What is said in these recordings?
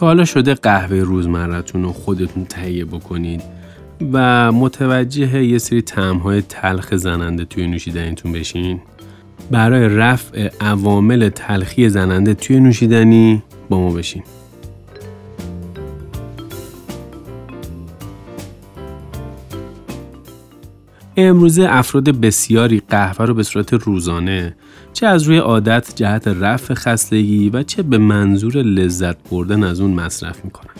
حالا شده قهوه روزمرتون رو خودتون تهیه بکنید و متوجه یه سری تعمهای تلخ زننده توی نوشیدنیتون بشین. برای رفع عوامل تلخی زننده توی نوشیدنی با ما بشین. امروزه افراد بسیاری قهوه رو به صورت روزانه چه از روی عادت جهت رفع خستگی و چه به منظور لذت بردن از اون مصرف می‌کنن.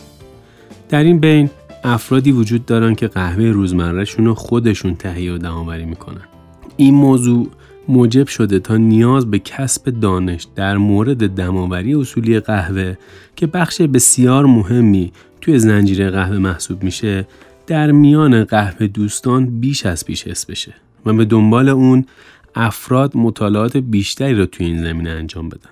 در این بین افرادی وجود دارن که قهوه روزمرهشون رو خودشون تهیه و دهانوری می‌کنن. این موضوع موجب شده تا نیاز به کسب دانش در مورد دماوری اصولی قهوه که بخش بسیار مهمی توی زنجیره قهوه محسوب میشه در میان قهوه دوستان بیش از پیش حس بشه و به دنبال اون افراد مطالعات بیشتری را توی این زمینه انجام بدن.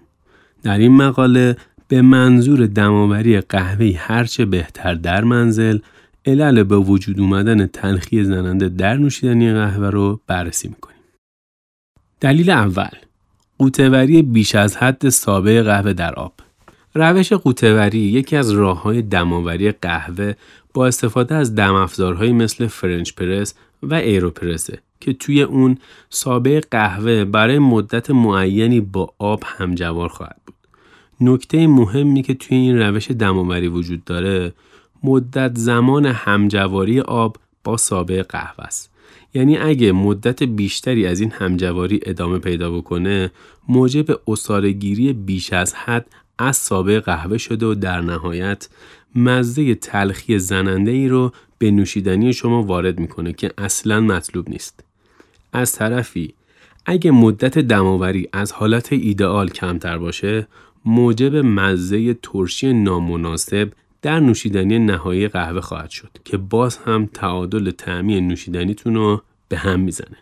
در این مقاله به منظور دماوری قهوه هرچه بهتر در منزل علل به وجود اومدن تلخی زننده در نوشیدنی قهوه رو بررسی می‌کنیم. دلیل اول قوتوری بیش از حد سابه قهوه در آب روش قوتوری یکی از راه های دماوری قهوه با استفاده از دم افزارهایی مثل فرنچ پرس و ایروپرسه که توی اون سابه قهوه برای مدت معینی با آب همجوار خواهد بود. نکته مهمی که توی این روش دماوری وجود داره مدت زمان همجواری آب با سابه قهوه است. یعنی اگه مدت بیشتری از این همجواری ادامه پیدا بکنه موجب اصارگیری بیش از حد از سابه قهوه شده و در نهایت مزه تلخی زننده ای رو به نوشیدنی شما وارد می‌کنه که اصلا مطلوب نیست. از طرفی اگه مدت دماوری از حالت ایدئال کمتر باشه موجب مزه ترشی نامناسب در نوشیدنی نهایی قهوه خواهد شد که باز هم تعادل تعمی نوشیدنیتون رو به هم می‌زنه.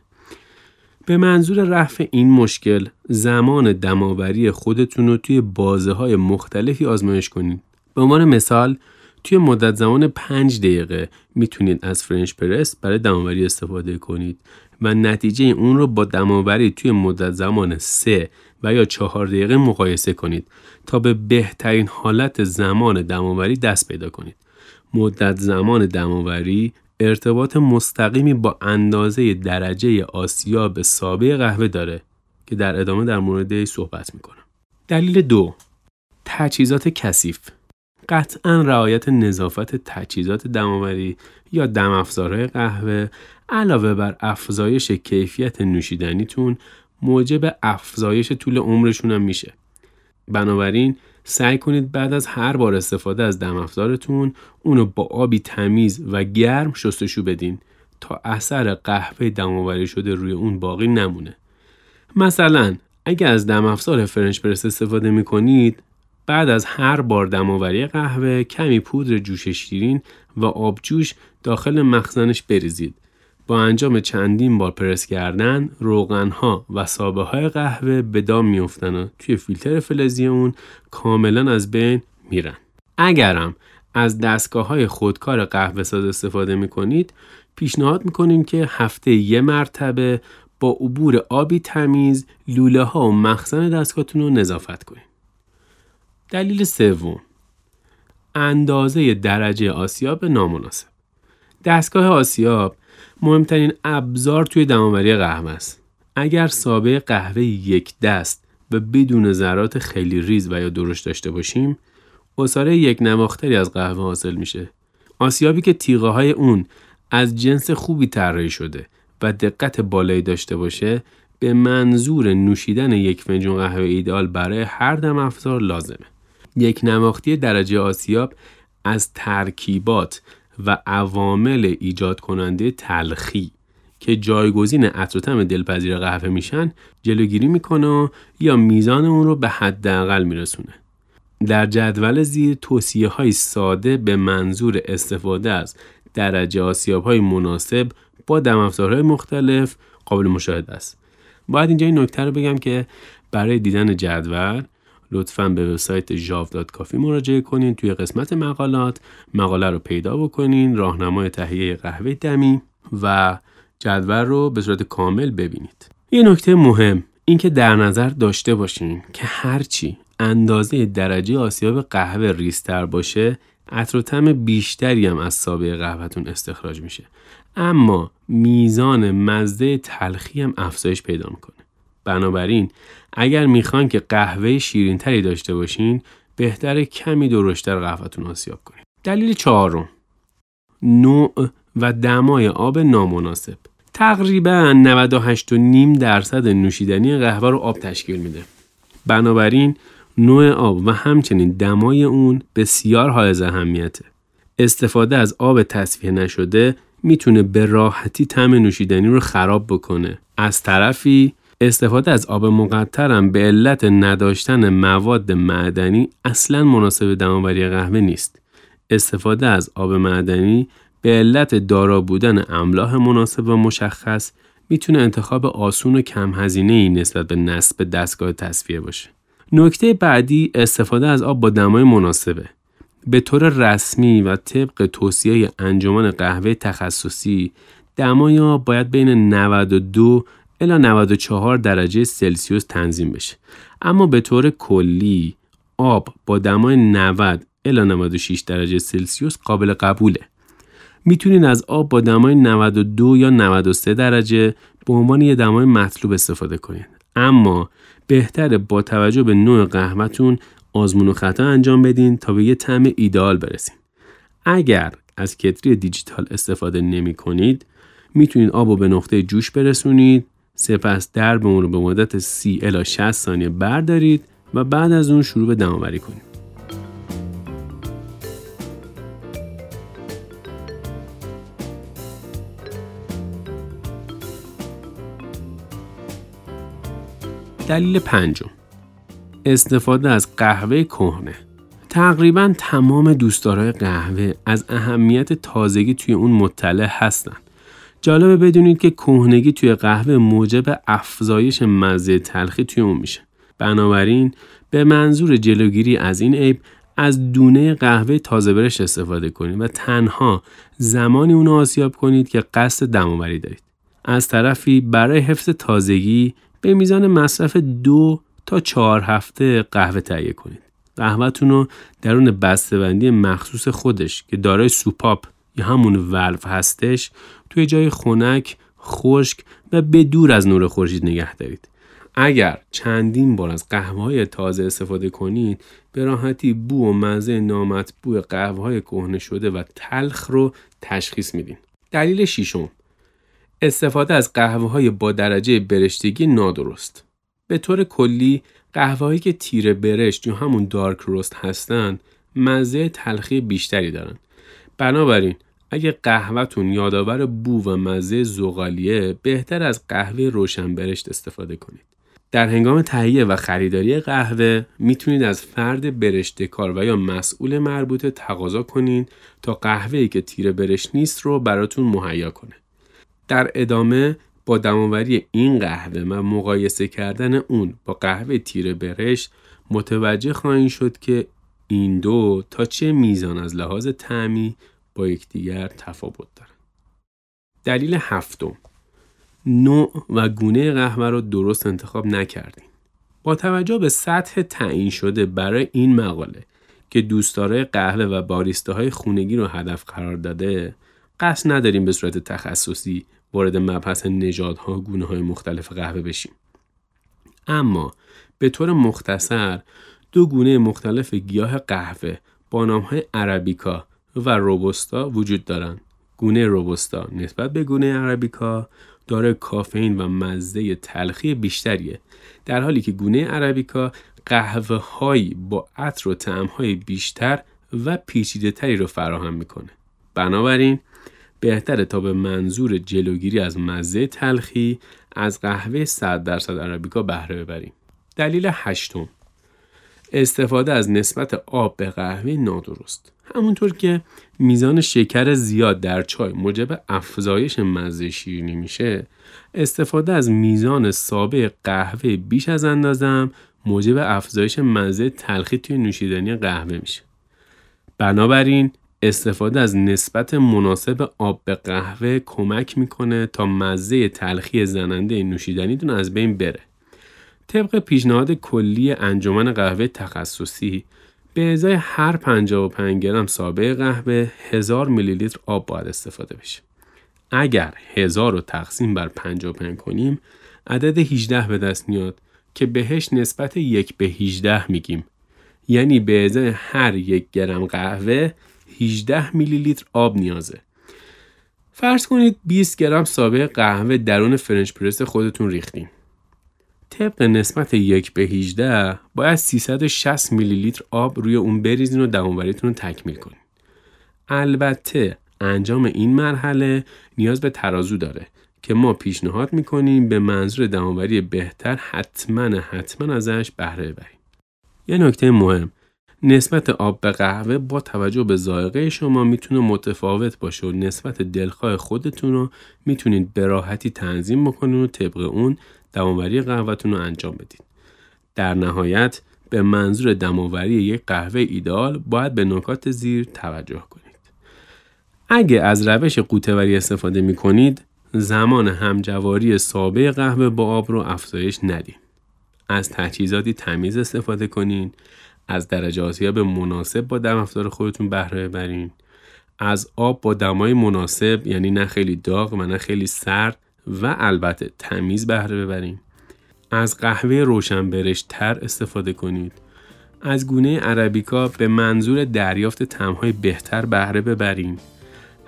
به منظور رفع این مشکل زمان دماوری خودتون رو توی بازه های مختلفی آزمایش کنید. به عنوان مثال توی مدت زمان 5 دقیقه می‌تونید از فرنش پرس برای دماوری استفاده کنید و نتیجه اون رو با دماوری توی مدت زمان 3 و یا 4 دقیقه مقایسه کنید تا به بهترین حالت زمان دماوری دست پیدا کنید. مدت زمان دماوری ارتباط مستقیمی با اندازه درجه آسیاب سابه قهوه داره که در ادامه در مورد صحبت می‌کنم. دلیل دو تجهیزات کثیف قطعا رعایت نظافت تجهیزات دماوری یا دم افزارهای قهوه علاوه بر افزایش کیفیت نوشیدنیتون موجب افزایش طول عمرشون هم میشه. بنابراین سعی کنید بعد از هر بار استفاده از دم افزارتون اونو با آبی تمیز و گرم شستشو بدین تا اثر قهوه دماوری شده روی اون باقی نمونه. مثلا اگر از دم افزار فرنچ پرس استفاده می کنید بعد از هر بار دماوری قهوه کمی پودر جوش شیرین و آبجوش داخل مخزنش بریزید. با انجام چندین بار پرس کردن روغنها و سابه های قهوه به دام میفتن و توی فیلتر فلزی اون کاملا از بین میرن. اگرم از دستگاه های خودکار قهوه ساز استفاده می کنید پیشنهاد می‌کنیم که هفته یه مرتبه با عبور آبی تمیز لوله ها و مخزن دستگاهتون رو نظافت کنید. دلیل سوم اندازه درجه آسیاب نامناسب دستگاه آسیاب مهمترین ابزار توی دماوری قهوه است. اگر سابه قهوه یک دست و بدون ذرات خیلی ریز و یا درشت داشته باشیم اصاره یک نواختری از قهوه حاصل میشه. آسیابی که تیغه های اون از جنس خوبی طراحی شده و دقت بالایی داشته باشه به منظور نوشیدن یک فنجون قهوه ایدئال برای هر دم افزار لازمه. یک نواختی درجه آسیاب از ترکیبات و عوامل ایجاد کننده تلخی که جایگزین عطر دلپذیر قهوه میشن جلوگیری می‌کنه یا میزان اون رو به حداقل میرسونه. در جدول زیر توصیه های ساده به منظور استفاده از درجه آسیاب های مناسب با دم های مختلف قابل مشاهده است. باید اینجا این نکته رو بگم که برای دیدن جدول لطفا به وبسایت کافی مراجعه کنین توی قسمت مقالات. مقاله رو پیدا بکنین راهنمای تهیه قهوه دمی و جدول رو به صورت کامل ببینید. یه نکته مهم اینکه در نظر داشته باشین که هرچی اندازه درجه آسیاب قهوه ریستر باشه عطر و طعم بیشتری هم از سابه قهوهتون استخراج میشه. اما میزان مزه تلخی هم افزایش پیدا می‌کنه. بنابراین اگر می‌خوان که قهوه شیرین تری داشته باشین بهتر کمی درشتر قهوهتون آسیاب کنید دلیل چهارم. نوع و دمای آب نامناسب. تقریبا 98.5 درصد نوشیدنی قهوه رو آب تشکیل میده. بنابراین نوع آب و همچنین دمای اون بسیار حائز اهمیته. استفاده از آب تصفیه نشده می‌تونه به راحتی طعم نوشیدنی رو خراب بکنه. از طرفی استفاده از آب مقطرم به علت نداشتن مواد معدنی اصلا مناسب دماوری قهوه نیست. استفاده از آب معدنی به علت دارا بودن املاح مناسب و مشخص می‌تونه انتخاب آسون و کم هزینه ای نسبت به نصب دستگاه تصفیه باشه. نکته بعدی استفاده از آب با دمای مناسبه. به طور رسمی و طبق توصیه انجمن قهوه تخصصی دمای آب باید بین 92 الا 94 درجه سلسیوس تنظیم بشه. اما به طور کلی آب با دمای 90 الا 96 درجه سلسیوس قابل قبوله. می‌تونین از آب با دمای 92 یا 93 درجه به عنوان یه دمای مطلوب استفاده کنین. اما بهتره با توجه به نوع قهوهتون آزمون و خطا انجام بدین تا به یه طعم ایدال برسین. اگر از کتری دیجیتال استفاده نمی کنید می‌تونید آب رو به نقطه جوش برسونید سپس درب اون رو به مدت 30 الی 60 ثانیه بردارید و بعد از اون شروع به دمآوری کنید. دلیل پنجم. استفاده از قهوه کهنه. تقریبا تمام دوستدارای قهوه از اهمیت تازگی توی اون مطلع هستند جالبه بدونید که کهنگی توی قهوه موجب افزایش مزه تلخی توی اون میشه. بنابراین به منظور جلوگیری از این عیب از دونه قهوه تازه برش استفاده کنید و تنها زمانی اونو آسیاب کنید که قصد دمآوری دارید. از طرفی برای حفظ تازگی به میزان مصرف دو تا چهار هفته قهوه تهیه کنید. قهوهتون رو درون بسته‌بندی مخصوص خودش که دارای سوپاپ یا همون ولف هستش توی جای خنک، خشک و به دور از نور خورشید نگه دارید. اگر چندین بار از قهوه های تازه استفاده کنید به راحتی بو و مزه نامطبوع قهوه های کهنه شده و تلخ رو تشخیص میدین. دلیل شیشم استفاده از قهوه های با درجه برشتگی نادرست. به طور کلی قهوه هایی که تیره برشت یا همون دارک روست هستن مزه تلخی بیشتری دارن. بنابراین اگه قهوهتون یادآور بو و مزه زغالیه بهتر از قهوه روشن برشت استفاده کنید. در هنگام تهیه و خریداری قهوه می‌تونید از فرد برشته کار و یا مسئول مربوطه تقاضا کنید تا قهوه‌ای که تیره برشت نیست رو براتون مهیا کنه. در ادامه با دماوری این قهوه و مقایسه کردن اون با قهوه تیره برشت متوجه خواهید شد که این دو تا چه میزان از لحاظ تعمی با یکدیگر تفاوت دارند. دلیل هفتم نوع و گونه قهوه را درست انتخاب نکردیم. با توجه به سطح تعیین شده برای این مقاله که دوستدارای قهوه و باریستاهای خونگی رو هدف قرار داده قصد نداریم به صورت تخصصی وارد مبحث نژادها و گونه های مختلف قهوه بشیم. اما به طور مختصر دو گونه مختلف گیاه قهوه با نام های عربیکا و روبوستا وجود دارند. گونه روبوستا نسبت به گونه عربیکا داره کافئین و مزه تلخی بیشتریه. در حالی که گونه عربیکا قهوه هایی با عطر و طعم های بیشتر و پیچیده تری رو فراهم می‌کنه. بنابراین بهتره تا به منظور جلوگیری از مزه تلخی از قهوه 100 درصد عربیکا بهره ببریم. دلیل هشتم. استفاده از نسبت آب به قهوه نادرست. همونطور که میزان شکر زیاد در چای موجب افزایش مزه شیرینی میشه استفاده از میزان سابه قهوه بیش از اندازم موجب افزایش مزه تلخی توی نوشیدنی قهوه میشه. بنابراین استفاده از نسبت مناسب آب به قهوه کمک می‌کنه تا مزه تلخی زننده نوشیدنیتون از بین بره. طبق پیشنهاد کلی انجمن قهوه تخصصی به ازای هر 55 گرم سابه قهوه 1000 میلی لیتر آب باید استفاده بشه. اگر 1000 رو تقسیم بر 55 کنیم عدد 18 به دست میاد که بهش نسبت یک به 18 میگیم. یعنی به ازای هر یک گرم قهوه 18 میلی لیتر آب نیازه. فرض کنید 20 گرم سابه قهوه درون فرنچ پرس خودتون ریختین. طبق نسبت یک به 18 باید 360 میلی لیتر آب روی اون بریزین و دماوریتون رو تکمیل کنید. البته انجام این مرحله نیاز به ترازو داره که ما پیشنهاد می‌کنیم به منظور دماوری بهتر حتما حتما ازش بهره ببریم. یه نکته مهم نسبت آب به قهوه با توجه به ذائقه شما می‌تونه متفاوت باشه و نسبت دلخواه خودتون رو می‌تونید به راحتی تنظیم بکنید و طبق اون دماوری قهوهتون رو انجام بدید. در نهایت به منظور دماوری یک قهوه ایدال باید به نکات زیر توجه کنید. اگه از روش قوطهوری استفاده می کنید زمان همجواری سابه قهوه با آب رو افزایش ندید. از تجهیزاتی تمیز استفاده کنین از درجه به مناسب با دم افزار خودتون بهره ببرین از آب با دمای مناسب یعنی نه خیلی داغ و نه خیلی سرد و البته تمیز بهره ببرین از قهوه روشن برش تر استفاده کنید. از گونه عربیکا به منظور دریافت تمهای بهتر بهره ببرین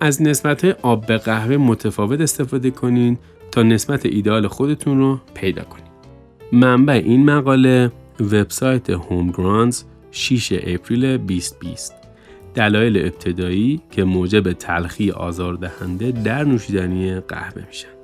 از نسبت آب به قهوه متفاوت استفاده کنین تا نسبت ایدال خودتون رو پیدا کنید منبع این مقاله وبسایت هوم گرانز 6 اپریل 2020 دلایل ابتدایی که موجب تلخی آزاردهنده در نوشیدنی قهوه میشن.